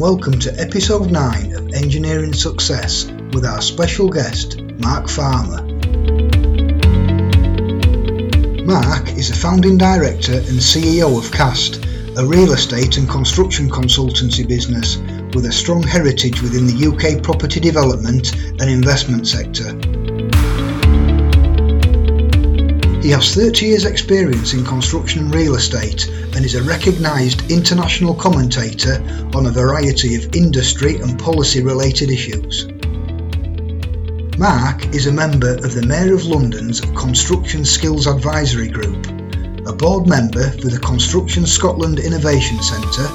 welcome to episode 9 of Engineering Success with our special guest, Mark Farmer. Mark is a founding director and CEO of CAST, a real estate and construction consultancy business with a strong heritage within the UK property development and investment sector. He has 30 years' experience in construction and real estate and is a recognised international commentator on a variety of industry and policy related issues. Mark is a member of the Mayor of London's Construction Skills Advisory Group, a board member for the Construction Scotland Innovation Centre,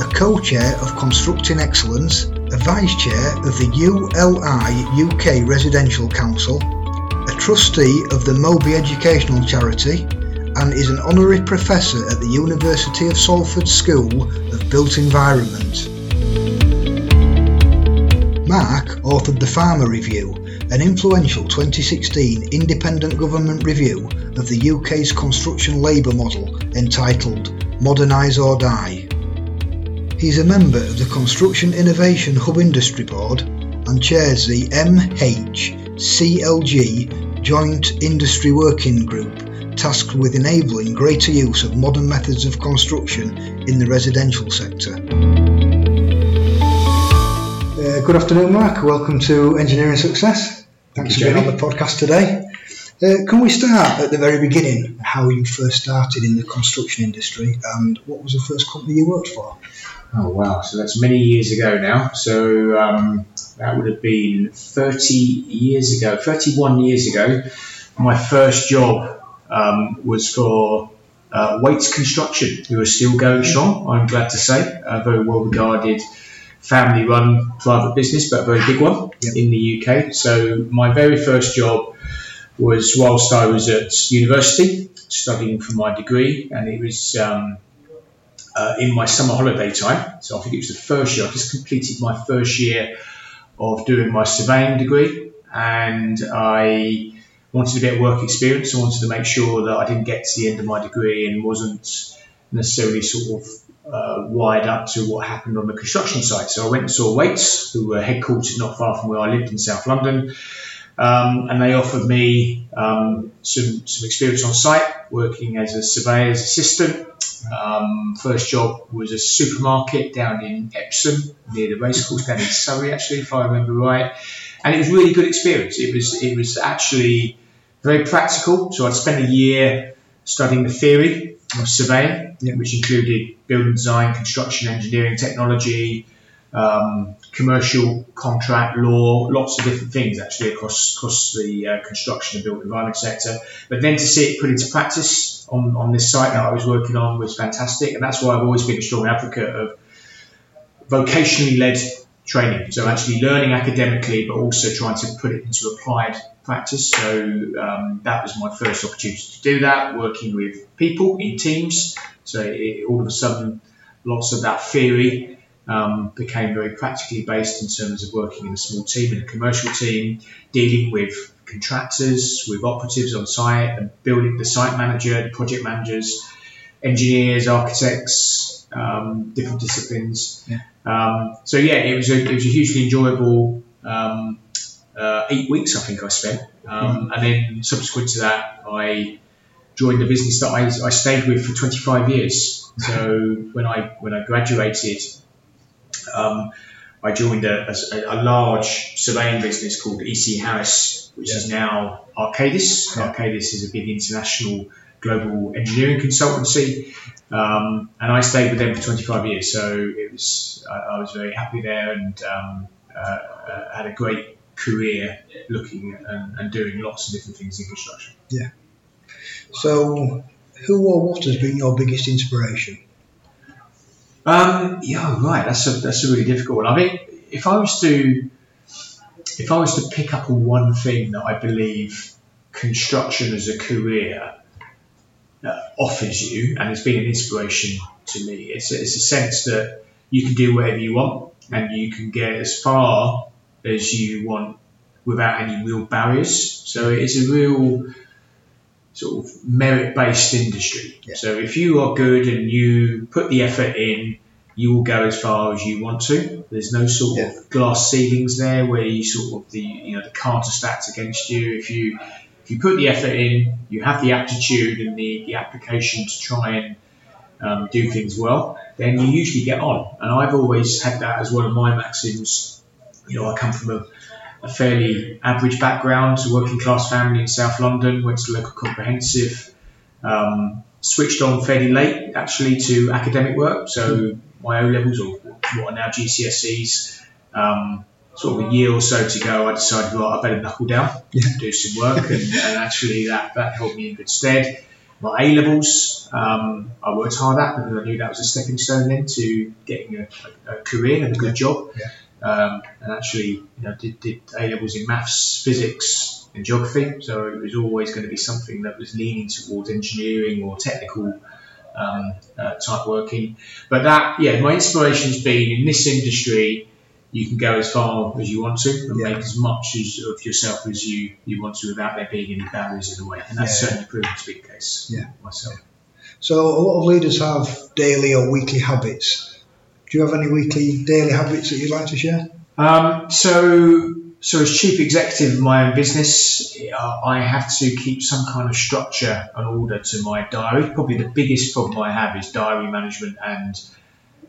a co chair of Constructing Excellence, a vice chair of the ULI UK Residential Council, a trustee of the Moby Educational Charity, and is an honorary professor at the University of Salford School of Built Environment. Mark authored the Farmer Review, an influential 2016 independent government review of the UK's construction labour model entitled Modernise or Die. He's a member of the Construction Innovation Hub Industry Board and chairs the MHCLG Joint Industry Working Group tasked with enabling greater use of modern methods of construction in the residential sector. Uh, good afternoon, Mark. Welcome to Engineering Success. Thanks for being on the podcast today. Uh, can we start at the very beginning, how you first started in the construction industry and what was the first company you worked for? Oh wow! So that's many years ago now. So um, that would have been 30 years ago, 31 years ago. My first job um, was for uh, Wates Construction, who are still going strong. I'm glad to say, a very well regarded, family run private business, but a very big one Yep. in the UK. So my very first job was whilst I was at university studying for my degree, and it was. Um, uh, in my summer holiday time. So I think it was the first year. I just completed my first year of doing my surveying degree, and I wanted a bit of work experience. I wanted to make sure that I didn't get to the end of my degree and wasn't necessarily sort of uh, wired up to what happened on the construction site. So I went and saw Wates, who were headquartered not far from where I lived in South London. Um, and they offered me um, some, some experience on site, working as a surveyor's assistant. Um, first job was a supermarket down in Epsom, near the racecourse down in Surrey, actually, if I remember right. And it was a really good experience. It was it was actually very practical. So I'd spent a year studying the theory of surveying, Yeah. which included building design, construction, engineering, technology, um, commercial contract law, lots of different things actually across across the uh, construction and built environment sector. But then to see it put into practice on, on this site that I was working on was fantastic, and that's why I've always been a strong advocate of vocationally led training. So actually learning academically, but also trying to put it into applied practice. So um, that was my first opportunity to do that, working with people in teams. So it, all of a sudden, lots of that theory um, became very practically based in terms of working in a small team, in a commercial team, dealing with contractors, with operatives on site, and building the site manager, the project managers, engineers, architects, um, different disciplines. Yeah. Um, so yeah, it was a it was a hugely enjoyable um, uh, eight weeks I think I spent, um, and then subsequent to that I joined the business that I, I stayed with for 25 years. So when I when I graduated, um, I joined a, a, a large surveying business called EC Harris, which is now Arcadis. Yeah. Arcadis is a big international global engineering consultancy, um, and I stayed with them for 25 years. So it was I, I was very happy there and um, uh, uh, had a great career looking and, and doing lots of different things in construction. Yeah. So, who or what has been your biggest inspiration? Um, yeah, right. That's a that's a really difficult one. I think if I was to if I was to pick up on one thing that I believe construction as a career uh, offers you, and it's been an inspiration to me, it's a, it's a sense that you can do whatever you want and you can get as far as you want without any real barriers. So it is a real sort of merit based industry. Yeah. So if you are good and you put the effort in, you will go as far as you want to. There's no sort Yeah. of glass ceilings there where you sort of the you know the are stacked against you. If you if you put the effort in, you have the aptitude and the, the application to try and um, do things well, then you usually get on. And I've always had that as one of my maxims. You know, I come from a, a fairly average background, a working class family in South London, went to local comprehensive, um, switched on fairly late actually to academic work. So my O levels or what are now GCSEs. Um, sort of a year or so to go, I decided, well, I better knuckle down, Yeah. do some work, and, and actually that, that held me in good stead. My A levels, um, I worked hard at because I knew that was a stepping stone then to getting a, a, a career and a good job. Yeah. Um, and actually, you know, did, did A levels in maths, physics, and geography. So it was always going to be something that was leaning towards engineering or technical um, uh, type working. But that, yeah, my inspiration's been in this industry. You can go as far as you want to and Yeah. make as much as, of yourself as you, you want to without there being any barriers in the way. And that's Yeah. certainly proven to be the case Yeah. myself. So a lot of leaders have daily or weekly habits. Do you have any weekly, daily habits that you'd like to share? Um, so, so as chief executive of my own business, uh, I have to keep some kind of structure and order to my diary. Probably the biggest problem I have is diary management and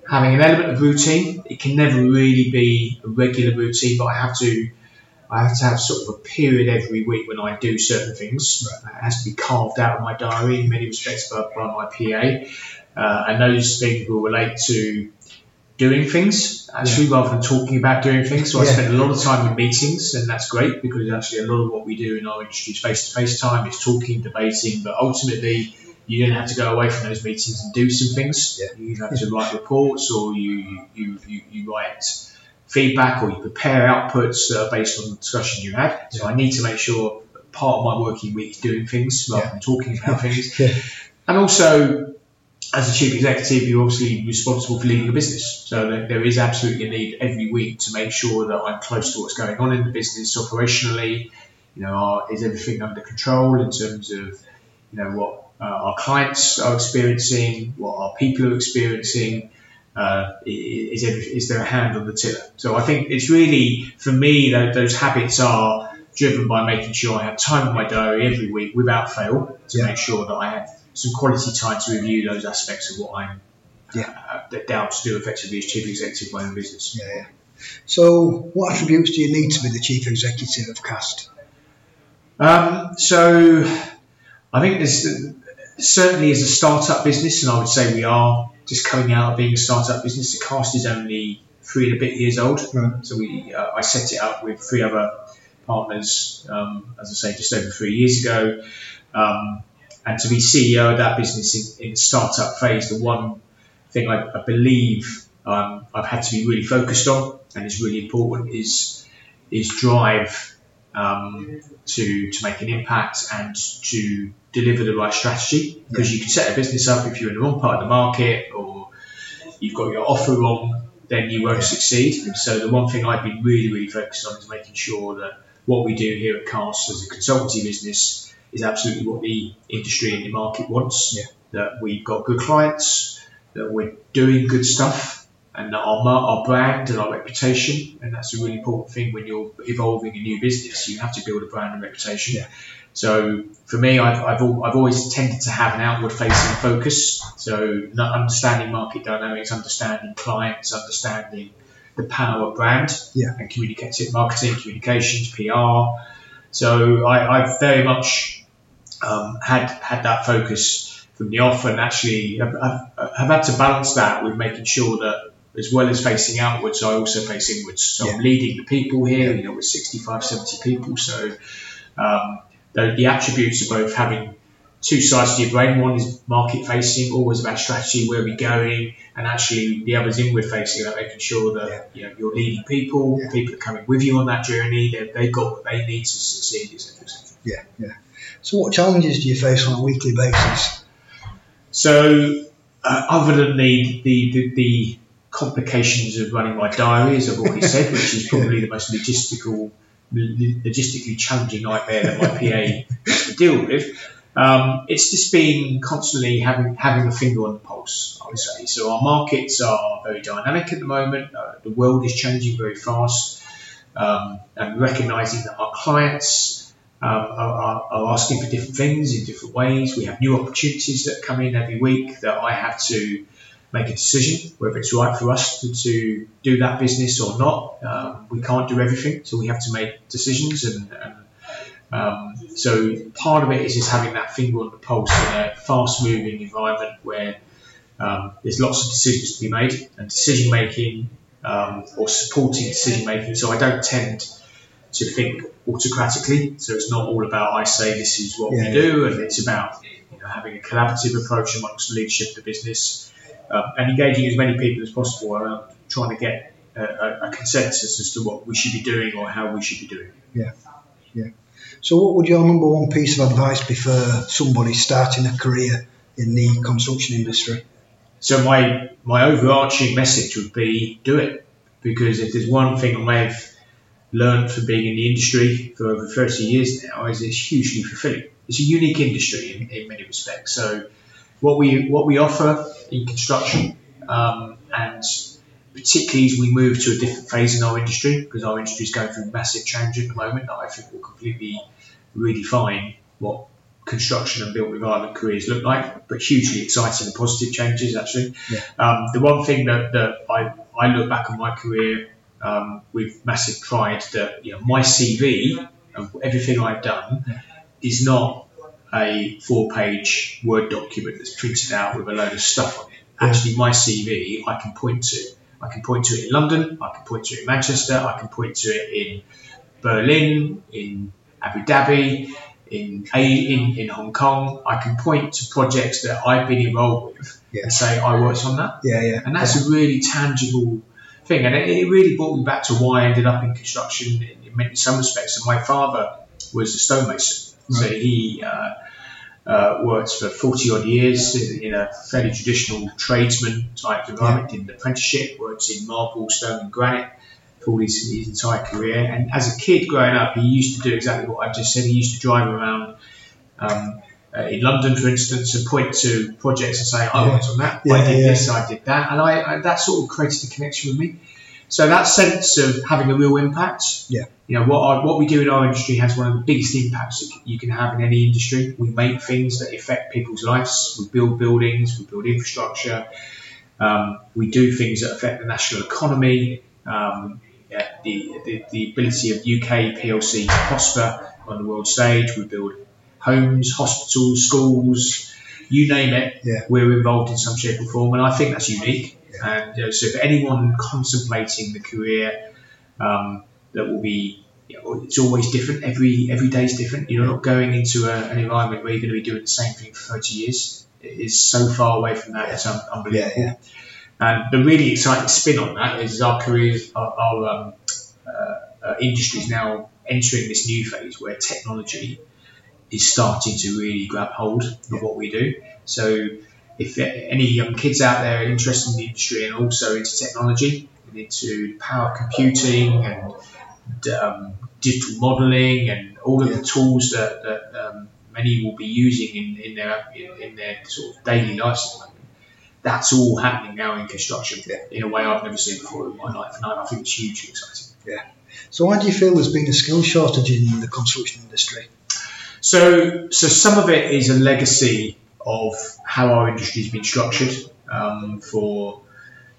having an element of routine. It can never really be a regular routine, but I have to. I have to have sort of a period every week when I do certain things. It has to be carved out of my diary in many respects by, by my PA, uh, and those things will relate to doing things actually rather than talking about doing things. So I spend a lot of time in meetings, and that's great because actually a lot of what we do in our industry is face to face time. It's talking, debating, but ultimately you then have to go away from those meetings and do some things. Yeah. You have to write reports, or you you, you, you write feedback, or you prepare outputs are based on the discussion you had. So I need to make sure part of my working week is doing things rather Yeah. than talking about things. Yeah. And also, as a chief executive, you're obviously responsible for leading a business. So there, is absolutely a need every week to make sure that I'm close to what's going on in the business operationally. You know, are, is everything under control in terms of, you know, what uh, our clients are experiencing, what our people are experiencing. Uh, is, is there a hand on the tiller? So I think it's really, for me, tho- those habits are driven by making sure I have time in my diary every week without fail to Yeah. make sure that I have some quality time to review those aspects of what I'm Yeah. uh, down to do effectively as chief executive of my own business. Yeah, yeah. So, what attributes do you need to be the chief executive of Cast? Um, so I think there's certainly as a startup business, and I would say we are just coming out of being a startup business. The cast is only three and a bit years old, Right. so we uh, I set it up with three other partners, um, as I say, just over three years ago. Um, and to be CEO of that business in, in the startup phase, the one thing I, I believe um, I've had to be really focused on, and is really important, is is drive um, to to make an impact and to deliver the right strategy. Because you can set a business up if you're in the wrong part of the market or you've got your offer wrong, then you won't succeed. So the one thing I've been really really focused on is making sure that what we do here at Cast as a consultancy business is absolutely what the industry and the market wants. Yeah. That we've got good clients, that we're doing good stuff, and that our, our brand and our reputation, and that's a really important thing when you're evolving a new business. You have to build a brand and reputation. Yeah. So for me, I've, I've, I've always tended to have an outward facing focus. So not understanding market dynamics, understanding clients, understanding the power of brand Yeah. and communicative marketing, communications, PR. So I, I've very much um, had had that focus from the off, and actually have, have, have had to balance that with making sure that as well as facing outwards, I also face inwards. So I'm leading the people here. You know, we're 65, 70 people. So um, the, the attributes of both having two sides to your brain. One is market facing, always about strategy, where we're going, and actually the other is inward facing, about making sure that you know you're leading people, Yeah. people are coming with you on that journey, they've, they've got what they need to succeed, etc. etc. Yeah, yeah. So, what challenges do you face on a weekly basis? So, uh, other than the, the, the, the complications of running my diary, as I've already said, which is probably the most logistical, logistically challenging nightmare that my PA has to deal with, Um, it's just been constantly having having a finger on the pulse, I would say. So our markets are very dynamic at the moment. Uh, the world is changing very fast, um, and recognizing that our clients um, are, are, asking for different things in different ways. We have new opportunities that come in every week that I have to make a decision whether it's right for us to, to do that business or not. Um, we can't do everything, so we have to make decisions and, and um, so part of it is just having that finger on the pulse in a fast-moving environment where um, there's lots of decisions to be made and decision making um, or supporting decision making. So I don't tend to think autocratically. So it's not all about I say this is what yeah. we do, and it's about you know, having a collaborative approach amongst the leadership of the business uh, and engaging as many people as possible around trying to get a, a, consensus as to what we should be doing or how we should be doing. Yeah, yeah. So, what would your number one piece of advice be for somebody starting a career in the construction industry? So, my my overarching message would be do it because if there's one thing I've learned from being in the industry for over 30 years now is it's hugely fulfilling. It's a unique industry in, in many respects. So, what we what we offer in construction um, and particularly as we move to a different phase in our industry, because our industry is going through massive change at the moment that I think will completely redefine what construction and built environment careers look like, but hugely exciting and positive changes actually. Yeah. Um, the one thing that, that I, I look back on my career um, with massive pride that you know my CV of everything I've done is not a four page Word document that's printed out with a load of stuff on it. Actually, my CV I can point to I can point to it in London, I can point to it in Manchester, I can point to it in Berlin, in Abu Dhabi, in in, in Hong Kong. I can point to projects that I've been involved with yeah. and say I worked on that. Yeah, yeah. And that's yeah. a really tangible thing, and it, it, really brought me back to why I ended up in construction in, in some respects. And my father was a stonemason, right. so he. Uh, uh, worked for 40 odd years in a fairly traditional tradesman type environment, did an apprenticeship, worked in marble, stone, and granite for all his, his entire career. And as a kid growing up, he used to do exactly what I just said. He used to drive around um, uh, in London, for instance, and point to projects and say, I yeah. worked on that, yeah, I did yeah. this, I did that. And I, I, that sort of created a connection with me. So that sense of having a real impact, yeah. you know, what, I, what we do in our industry has one of the biggest impacts that you can have in any industry. We make things that affect people's lives. We build buildings, we build infrastructure, um, we do things that affect the national economy, um, yeah, the, the, the ability of UK PLC to prosper on the world stage. We build homes, hospitals, schools, you name it. Yeah. We're involved in some shape or form, and I think that's unique. And uh, so, for anyone contemplating the career um, that will be, you know, it's always different. Every every day is different. You're not going into a, an environment where you're going to be doing the same thing for 30 years. It is so far away from that. It's un- unbelievable. Yeah, yeah. And the really exciting spin on that is our careers, our, our um, uh, uh, industry is now entering this new phase where technology is starting to really grab hold of yeah. what we do. So if any young kids out there are interested in the industry and also into technology, into power computing and um, digital modeling and all of yeah. the tools that, that um, many will be using in, in their in, in, their sort of daily lives at the moment. That's all happening now in construction yeah. in a way I've never seen before in my life, and I think it's hugely exciting. Yeah. So why do you feel there's been a skill shortage in the construction industry? So, so some of it is a legacy of how our industry has been structured um, for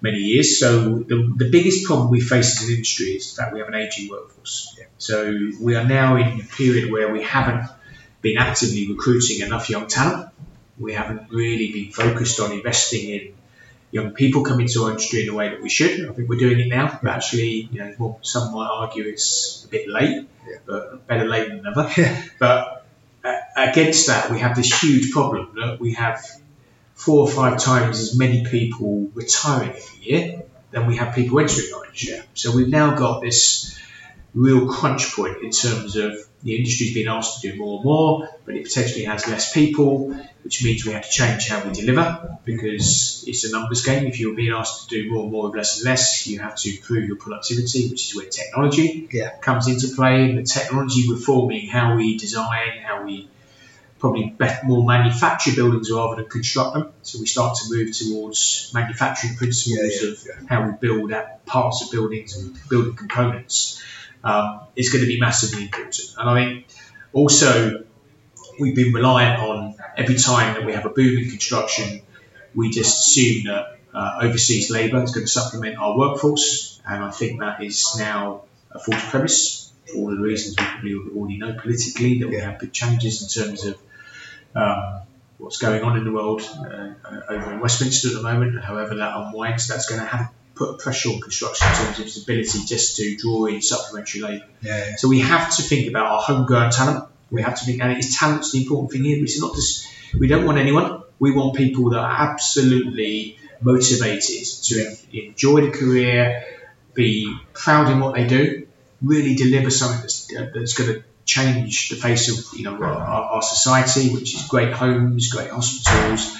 many years. So the, the biggest problem we face as an industry is that we have an aging workforce. Yeah. So we are now in a period where we haven't been actively recruiting enough young talent. We haven't really been focused on investing in young people coming to our industry in the way that we should. I think we're doing it now, but actually, you know, well, some might argue it's a bit late, yeah. but better late than never. Yeah. But against that, we have this huge problem that we have four or five times as many people retiring every year than we have people entering industry. So we've now got this real crunch point in terms of the industry's been asked to do more and more, but it potentially has less people, which means we have to change how we deliver because it's a numbers game. If you're being asked to do more and more with less and less, you have to improve your productivity, which is where technology yeah. comes into play. The technology reforming how we design, how we probably better, more manufacture buildings rather than construct them. So we start to move towards manufacturing principles Yeah, yeah, of how we build out parts of buildings and building components. Um, is going to be massively important. And I think also we've been reliant on every time that we have a boom in construction, we just assume that uh, overseas labour is going to supplement our workforce, and I think that is now a false premise for all the reasons we probably already know politically that we Yeah. have big changes in terms of um, what's going on in the world uh, over in Westminster at the moment. However, that unwinds, that's going to have put pressure on construction in terms of its ability just to draw in supplementary labour. Yeah, yeah. So we have to think about our homegrown talent. We have to think, and it's talent's the important thing here. It's not just we don't want anyone. We want people that are absolutely motivated to enjoy the career, be proud in what they do, really deliver something that's, that's going to change the face of you know our, our society, which is great homes, great hospitals,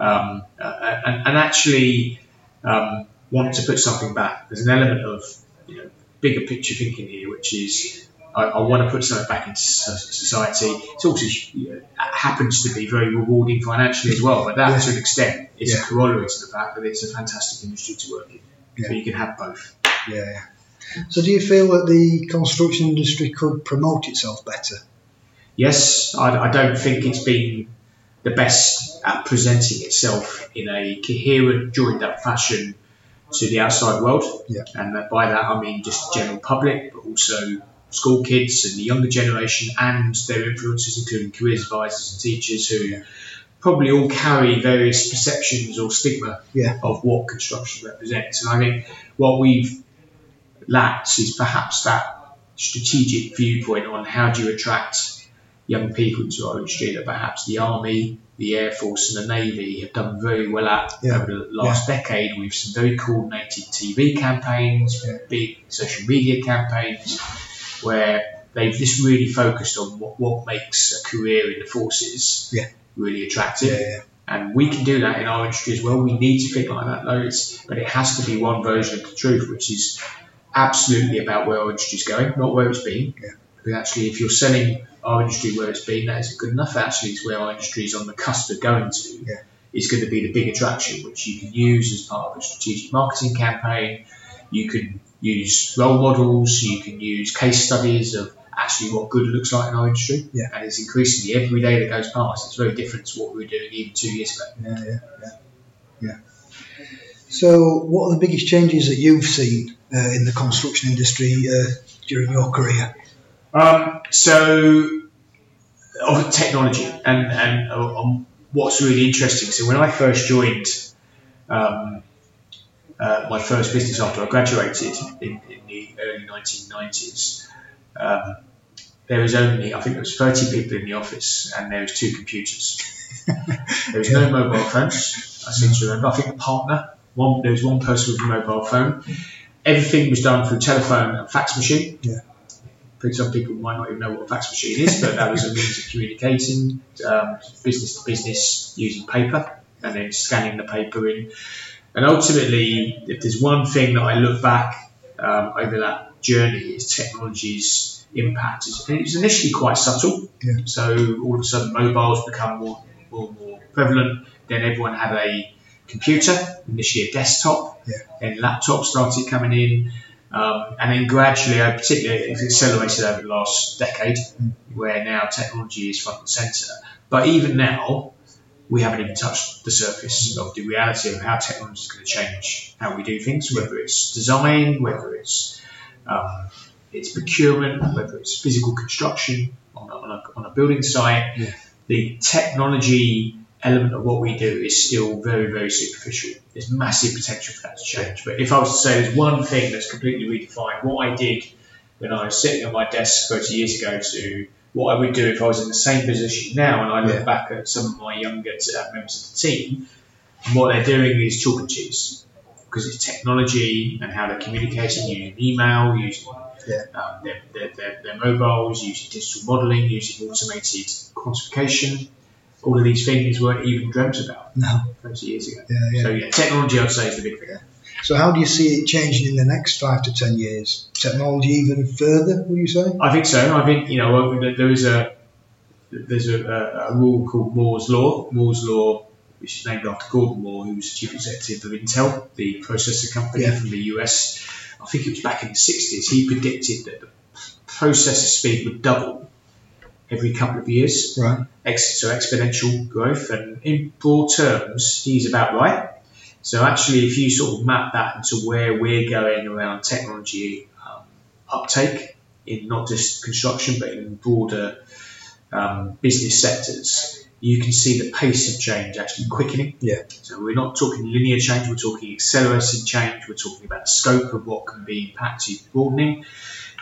um, uh, and, and actually um, want to put something back. There's an element of you know bigger picture thinking here, which is I, I want to put something back into society. It also you know, happens to be very rewarding financially as well, but that Yeah. to an extent is Yeah. a corollary to the fact that it's a fantastic industry to work in. So you can have both. Yeah, yeah. So, do you feel that the construction industry could promote itself better? Yes, I, I don't think it's been the best at presenting itself in a coherent, joined up fashion to the outside world. Yeah. And by that I mean just general public, but also school kids and the younger generation and their influences, including careers advisors and teachers who probably all carry various perceptions or stigma Yeah. of what construction represents. And I think what we've lacked is perhaps that strategic viewpoint on how do you attract young people to our industry that perhaps the Army, the Air Force, and the Navy have done very well at Yeah. over the last decade with some very coordinated TV campaigns, Yeah. big social media campaigns, where they've just really focused on what, what makes a career in the forces Yeah. really attractive. Yeah, yeah. And we can do that in our industry as well. We need to think like that, though. It's, but it has to be one version of the truth, which is absolutely about where our industry is going, not where it's been. Yeah. Because actually, if you're selling our industry where it's been, that isn't good enough. Actually, it's where our industry is on the cusp of going to. Yeah. Is going to be the big attraction, which you can use as part of a strategic marketing campaign. You can use role models. You can use case studies of actually what good looks like in our industry. Yeah. And it's increasingly every day that goes past, it's very different to what we were doing even two years ago. Yeah, yeah, yeah, yeah. So, what are the biggest changes that you've seen uh, in the construction industry uh, during your career? Um, so, of technology and and uh, um, what's really interesting. So, when I first joined um, uh, my first business after I graduated in, in the early 1990s, um, there was only I think there was 30 people in the office and there was two computers. There was no mobile phones. I seem to remember. I think a partner. One there was one person with a mobile phone. Everything was done through telephone and fax machine. Yeah. I think some people might not even know what a fax machine is, but that was a means of communicating um, business to business using paper and then scanning the paper in. And ultimately, if there's one thing that I look back um, over that journey, is technology's impact. It's- It was initially quite subtle. Yeah. So all of a sudden, mobiles become more, more, more prevalent. Then everyone had a computer, initially a desktop. Yeah. Then laptops started coming in. Um, and then gradually, uh, particularly, it's accelerated over the last decade, where now technology is front and centre. But even now, we haven't even touched the surface of the reality of how technology is going to change how we do things, whether it's design, whether it's um, it's procurement, whether it's physical construction on a, on a, on a building site. Yeah. The technology element of what we do is still very, very superficial. There's massive potential for that to change. But if I was to say there's one thing that's completely redefined, what I did when I was sitting at my desk 30 years ago to what I would do if I was in the same position now and I look Yeah. back at some of my younger uh, members of the team, and what they're doing is chalk and cheese. Because it's technology and how they're communicating using email, using Yeah. um, their, their, their, their mobiles, using digital modelling, using automated quantification. All of these things weren't even dreamt about No. 30 years ago. Yeah, yeah. So yeah, technology I'd say is the big thing. So, how do you see it changing in the next five to ten years? Technology even further, would you say? I think so. I think you know there- there is a there's a, a, a rule called Moore's Law. Moore's Law, which is named after Gordon Moore, who was chief executive of Intel, the processor company Yeah. from the US. I think it was back in the 60s. He predicted that the processor speed would double every couple of years Right. ex- so exponential growth. And in broad terms, he's about right. So actually, if you sort of map that into where we're going around technology um, uptake in not just construction but in broader um, business sectors, you can see the pace of change actually quickening. Yeah. So we're not talking linear change, we're talking accelerated change, we're talking about the scope of what can be impacted broadening,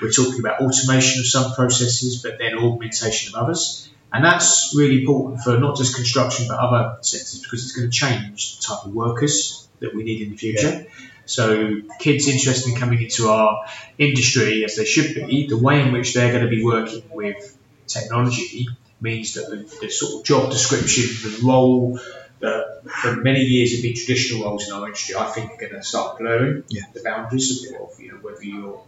we're talking about automation of some processes, but then augmentation of others. And that's really important for not just construction but other sectors because it's going to change the type of workers that we need in the future. So kids interested in coming into our industry as they should be, the way in which they're going to be working with technology means that the, the sort of job description, the role that for many years have been traditional roles in our industry, I think are going to start blurring Yeah. the boundaries of you know whether you're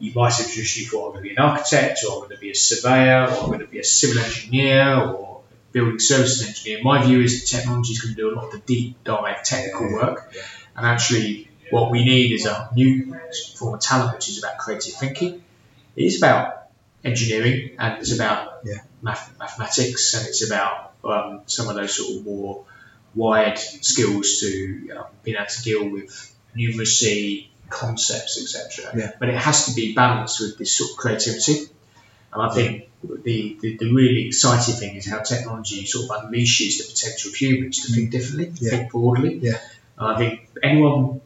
you might have traditionally thought I'm going to be an architect or I'm going to be a surveyor or I'm going to be a civil engineer or a building services engineer. My view is that technology is going to do a lot of the deep dive technical work, Yeah. and actually what we need is a new form of talent which is about creative thinking. It is about engineering and it's about Yeah. math- mathematics and it's about um, some of those sort of more wired skills to um, being able to deal with numeracy, concepts, etc. Yeah. But it has to be balanced with this sort of creativity. And I think the, the, the really exciting thing is how technology sort of unleashes the potential of humans to think differently, Yeah. think broadly. Yeah. And I think anyone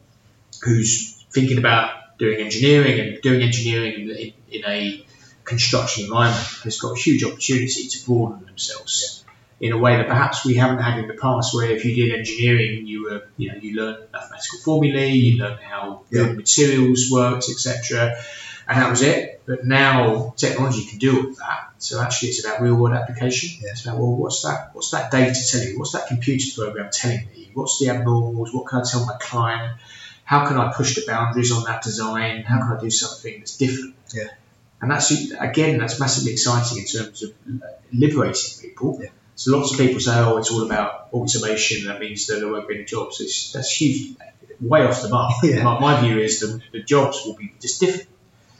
who's thinking about doing engineering and doing engineering in, in, in a construction environment has got a huge opportunity to broaden themselves in a way that perhaps we haven't had in the past where if you did engineering you were you know you learned mathematical formulae you learned how Yeah. materials worked etc and that was it. But now technology can do all of that. So actually it's about real world application. Yeah. it's about well what's that what's that data telling me? What's that computer program telling me? What's the abnormals? What can I tell my client? How can I push the boundaries on that design? How can I do something that's different? Yeah. and that's again that's massively exciting in terms of liberating people. Yeah. So lots of people say, "Oh, it's all about automation. That means that there won't be any jobs." It's, that's huge, way off the mark. Yeah. My, my view is the, the jobs will be just different,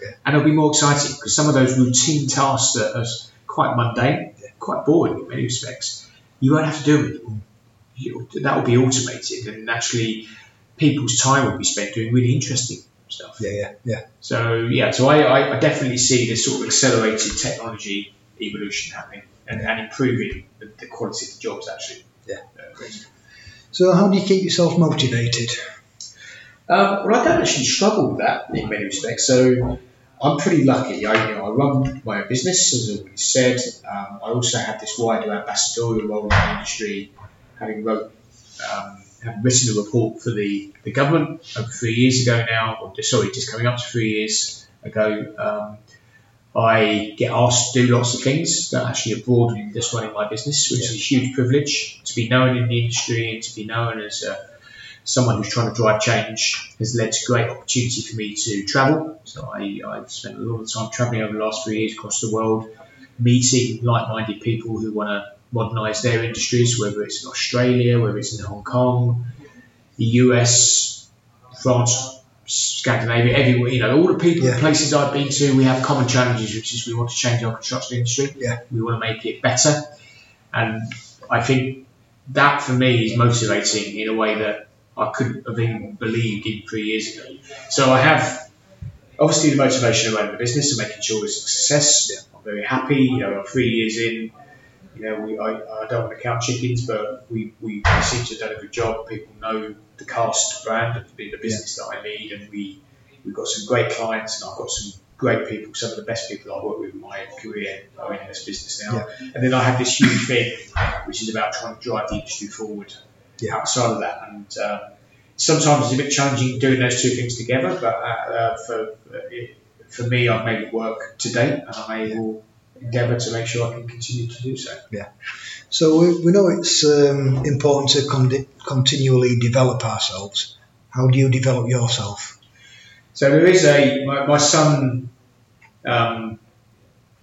Yeah. and it'll be more exciting because some of those routine tasks that are quite mundane, quite boring in many respects, you won't have to do it. You, that will be automated, and actually, people's time will be spent doing really interesting stuff. Yeah, yeah, yeah. So yeah, so I- I definitely see this sort of accelerated technology evolution happening and, and improving the, the quality of the jobs actually. Yeah. Uh. So, how do you keep yourself motivated? Um, well, I don't actually struggle with that in many respects. So I'm pretty lucky. I, you know, I run my own business, as I already said. Um, I also have this wider ambassadorial role in the industry, having wrote, um, having written a report for the, the government over three years ago now, or sorry, just coming up to three years ago. I get asked to do lots of things that actually are broadening just running my business, which is a huge privilege to be known in the industry and to be known as a someone who's trying to drive change has led to great opportunity for me to travel. So I, I've spent a lot of time traveling over the last three years across the world, meeting like-minded people who want to modernise their industries, whether it's in Australia, whether it's in Hong Kong, the US, France, Scandinavia, everywhere. You know, all the people, Yeah. places I've been to, we have common challenges, which is we want to change our construction industry. Yeah. We want to make it better, and I think that for me is motivating in a way that I couldn't have even believed in three years ago. So I have obviously the motivation around the business and making sure it's a success. I'm very happy. You know, I'm three years in. You know, we, I, I don't want to count chickens, but we, we seem to have done a good job. People know the cast brand of the the business that I lead, and we, we've got some great clients, and I've got some great people, some of the best people I've worked with in my career are in this business now. And then I have this huge thing, which is about trying to drive the industry forward Yeah. outside of that. And um, sometimes it's a bit challenging doing those two things together, but uh, uh, for uh, it, for me, I've made it work to date, and I'm able endeavour to make sure I can continue to do so. Yeah. So, we, we know it's um, important to con- continually develop ourselves. How do you develop yourself? So there is a my, my son um,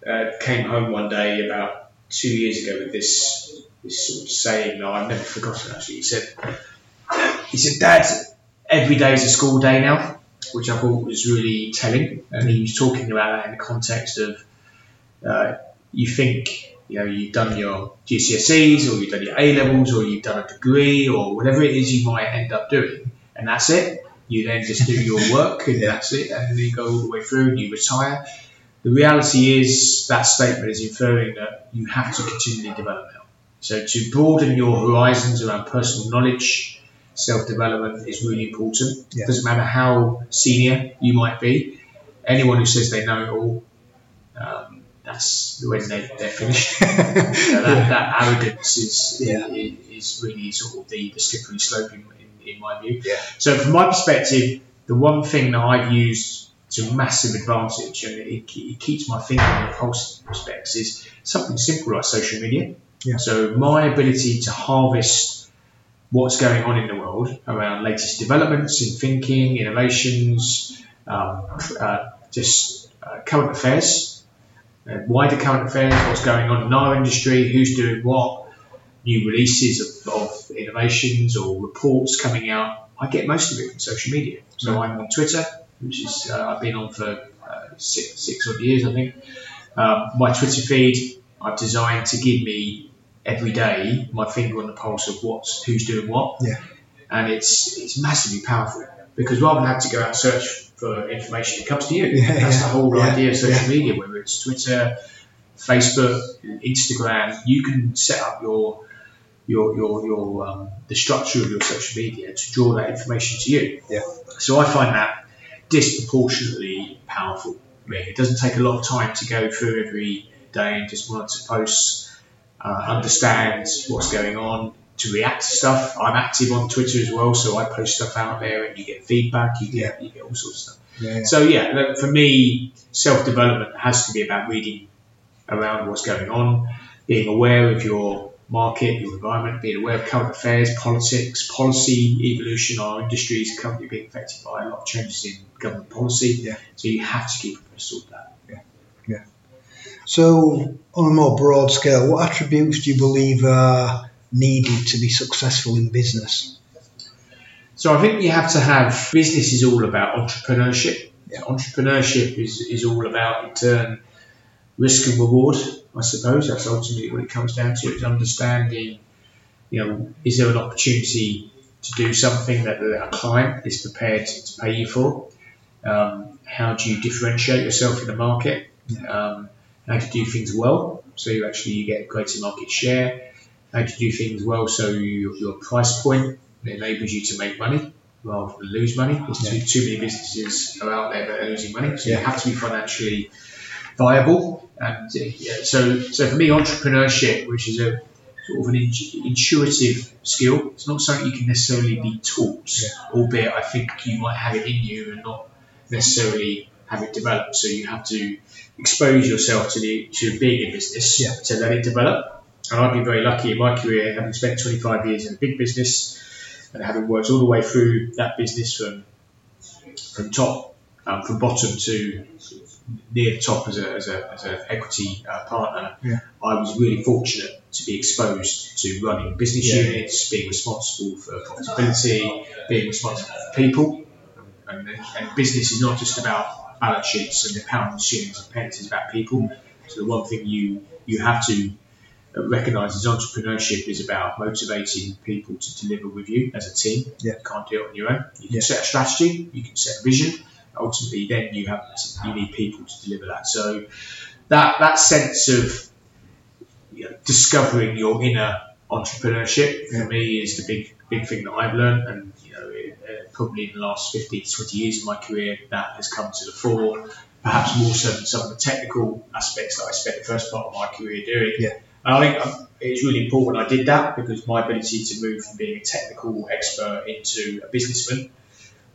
uh, came home one day about two years ago with this this sort of saying that I've never forgotten. Actually, he said, he said, Dad, every day is a school day now, which I thought was really telling. And he was talking about that in the context of uh, you think you know you've done your GCSEs or you've done your A levels or you've done a degree or whatever it is you might end up doing, and that's it. You then just do your work and that's it, and then you go all the way through and you retire. The reality is that statement is inferring that you have to continually develop now. So to broaden your horizons around personal knowledge, self development is really important. Yeah. It doesn't matter how senior you might be. Anyone who says they know it all, um, that's when they, they're finished. So that, that arrogance is, Yeah. is is really sort of the, the slippery slope in, in, in my view. Yeah. So from my perspective, the one thing that I've used to massive advantage and it, it keeps my finger on the pulse in respects is something simple like social media. Yeah. So my ability to harvest what's going on in the world around latest developments in thinking, innovations, um, uh, just uh, current affairs, uh, wider current affairs, what's going on in our industry, who's doing what, new releases of, of innovations or reports coming out. I get most of it from social media. So I'm on Twitter, which is uh, I've been on for uh, six, six odd years, I think. Um, my Twitter feed I've designed to give me every day my finger on the pulse of what's who's doing what. Yeah. And it's it's massively powerful because rather than have to go out and search for information, it comes to you. Yeah, That's yeah, the whole yeah, idea of social media, whether it's Twitter, Facebook, Instagram, you can set up your your your your um, the structure of your social media to draw that information to you. Yeah. So I find that disproportionately powerful. I mean, it doesn't take a lot of time to go through every day and just want to post, uh, understand what's going on, to react to stuff. I'm active on Twitter as well, so I post stuff out there, and you get feedback, you get you get all sorts of stuff. Yeah. So yeah, for me, self development has to be about reading around what's going on, being aware of your market, your environment, being aware of current affairs, politics, policy evolution. Our industry is currently being affected by a lot of changes in government policy. Yeah. So you have to keep abreast of that. Yeah. Yeah. So, on a more broad scale, what attributes do you believe are needed to be successful in business? So I think you have to have business is all about entrepreneurship. Yeah. Entrepreneurship is, is all about in turn risk and reward. I suppose that's ultimately what it comes down to. Is understanding, you know, is there an opportunity to do something that a client is prepared to pay you for? Um, how do you differentiate yourself in the market? Um, how to do things well, so you actually you get greater market share. How to do things well, so you, your price point enables you to make money rather than lose money. There's too, too many businesses are out there that are losing money, so Yeah. you have to be financially viable. And uh, yeah, so, so for me, entrepreneurship, which is a sort of an in- intuitive skill, it's not something you can necessarily be taught. Yeah. Albeit, I think you might have it in you and not necessarily have it developed. So you have to expose yourself to the to being in business Yeah. to let it develop. And I've been very lucky in my career, having spent 25 years in a big business and having worked all the way through that business from from top, um, from bottom to near the top as a as a as an equity uh, partner. Yeah. I was really fortunate to be exposed to running business Yeah. units, being responsible for profitability, being responsible for people. And, and business is not just about balance sheets and the pounds, shillings, and pence. It's about people. So the one thing you you have to uh, recognise entrepreneurship is about motivating people to deliver with you as a team. Yeah. You can't do it on your own. You can Yeah. set a strategy, you can set a vision. Ultimately, then you have you need people to deliver that. So that that sense of you know, discovering your inner entrepreneurship for Yeah. me is the big big thing that I've learned, and you know, it, uh, probably in the last 15 to 20 years of my career, that has come to the fore. Perhaps more so than some of the technical aspects that I spent the first part of my career doing. Yeah. And I think um, it's really important I did that because my ability to move from being a technical expert into a businessman,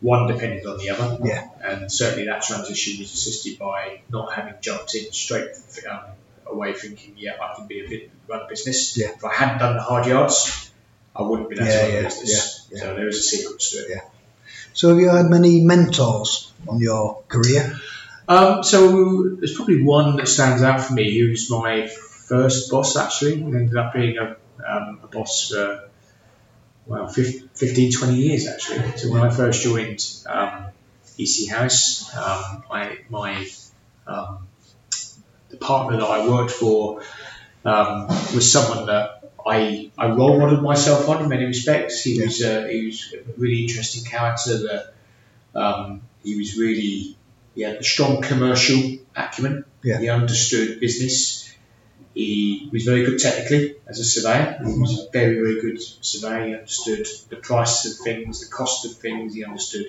one depended on the other. Yeah. And certainly that transition was assisted by not having jumped in straight um, away thinking, yeah, I can be a bit, run a business. Yeah. If I hadn't done the hard yards, I wouldn't have been able Yeah, to run yeah, a business. yeah, yeah. So there is a sequence to it. Yeah. So, have you had many mentors on your career? Um, so there's probably one that stands out for me, who's my first boss actually, and ended up being a, um, a boss for well 15, 20 years actually. So when I first joined um, EC Harris, um, I, my um, the partner that I worked for um, was someone that I, I role modeled myself on in many respects. He was uh, he was a really interesting character that um, he was really he had a strong commercial acumen. Yeah. He understood business. He was very good technically as a surveyor. He was a very, very good surveyor. He understood the price of things, the cost of things. He understood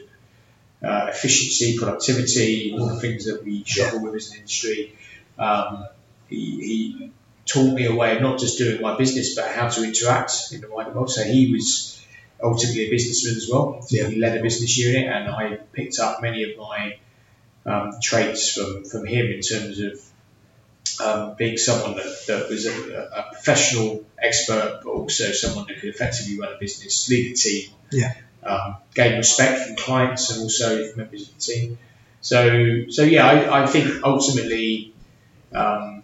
uh, efficiency, productivity, all the things that we struggle with as an industry. Um, he, he taught me a way of not just doing my business, but how to interact in the wider world. So he was ultimately a businessman as well. So Yeah. He led a business unit, and I picked up many of my um, traits from, from him in terms of um, being someone that, that was a, a professional expert, but also someone that could effectively run a business, lead a team, Yeah. um, gain respect from clients and also from members of the team. So, so yeah, I, I think ultimately, um,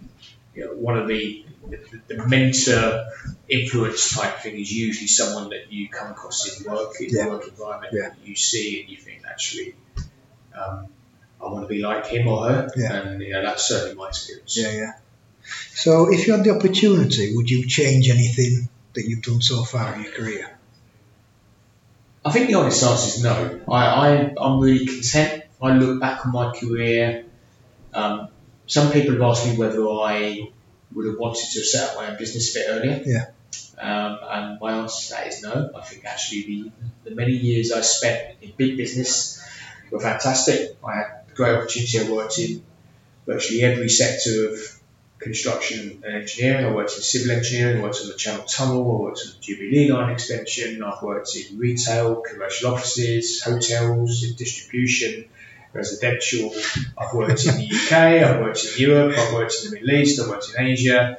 you know, one of the, the, the mentor influence type thing is usually someone that you come across in work, in Yeah. the work environment Yeah. that you see and you think actually, um, I want to be like him or her, Yeah. and you know that's certainly my experience. Yeah, yeah. So, if you had the opportunity, would you change anything that you've done so far in your career? I think the honest answer is no. I, I I'm really content. I look back on my career. Um, some people have asked me whether I would have wanted to have set up my own business a bit earlier. Yeah. Um, and my answer to that is no. I think actually the, the many years I spent in big business were fantastic. I had great opportunity. I worked in virtually every sector of construction and engineering. I worked in civil engineering, I worked on the Channel Tunnel, I worked on the Jubilee Line extension, I've worked in retail, commercial offices, hotels, in distribution, residential. I've worked in the UK, I've worked in Europe, I've worked in the Middle East, I've worked in Asia.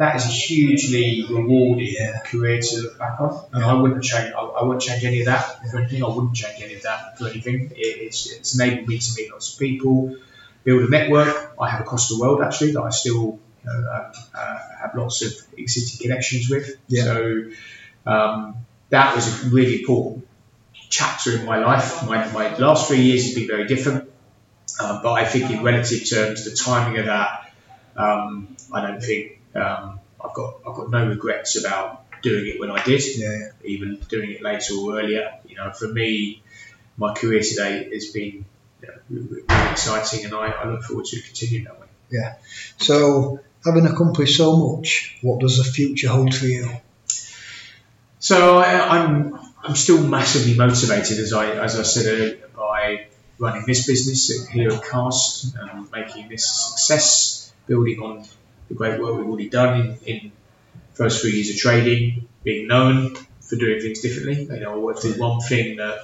That is a hugely rewarding career to look back on. And I wouldn't change. I, I wouldn't change any of that for anything. I wouldn't change any of that for anything. It, it's, it's enabled me to meet lots of people, build a network I have across the world actually that I still you know, uh, uh, have lots of existing connections with. Yeah. So um, that was a really important chapter in my life. My, my last three years has been very different, uh, but I think in relative terms, the timing of that, um, I don't think um, I've got I've got no regrets about doing it when I did Yeah, even doing it later or earlier. You know, for me, my career today has been you know, really exciting, and I, I look forward to continuing that way. Yeah. So, having accomplished so much, what does the future hold for you? So I, I'm I'm still massively motivated, as I as I said earlier, by running this business here at Cast, um, making this a success, building on the great work we've already done in, in first three years of trading, being known for doing things differently. You know, if there's one thing that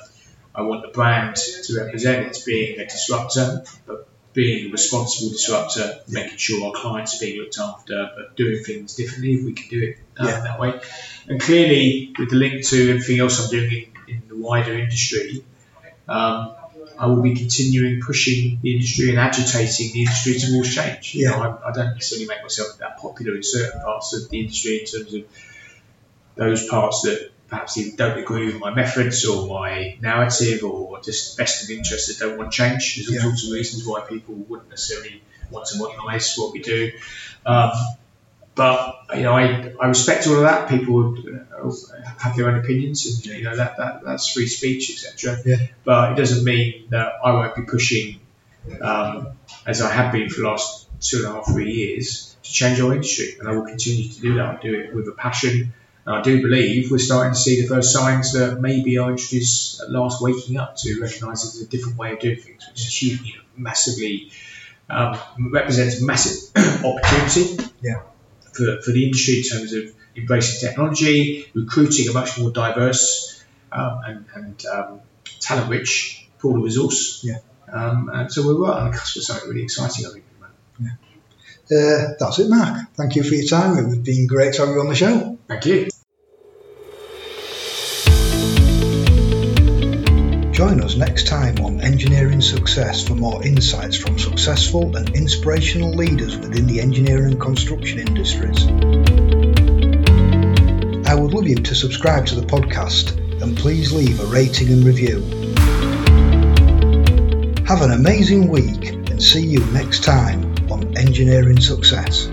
I want the brand to represent, it's being a disruptor, but being a responsible disruptor, making sure our clients are being looked after, but doing things differently if we can do it uh, Yeah. that way. And clearly, with the link to everything else I'm doing in, in the wider industry, um, I will be continuing pushing the industry and agitating the industry towards change. You know, I, I don't necessarily make myself that popular in certain parts of the industry in terms of those parts that perhaps either don't agree with my methods or my narrative or just vested interests that don't want change. There's all Yeah. sorts of reasons why people wouldn't necessarily want to modernise what we do. Um, but you know, I, I respect all of that. People would uh, have their own opinions, and you know that, that that's free speech, etc. Yeah. But it doesn't mean that I won't be pushing, um, as I have been for the last two and a half, three years, to change our industry, and I will continue to do that. I do it with a passion, and I do believe we're starting to see the first signs that maybe our industry is at last waking up to recognise there's a different way of doing things, which is huge, you know, massively um, represents massive opportunity Yeah. For, for the industry in terms of embracing technology, recruiting a much more diverse um, and, and um, talent rich pool of resource. Yeah. Um, and so we're right on the cusp of something really exciting, I think. moment. Uh, that's it, Mark. Thank you for your time. It was been great to have you on the show. Thank you. Join us next time on Engineering Success for more insights from successful and inspirational leaders within the engineering and construction industries. I would love you to subscribe to the podcast and please leave a rating and review. Have an amazing week and see you next time on Engineering Success.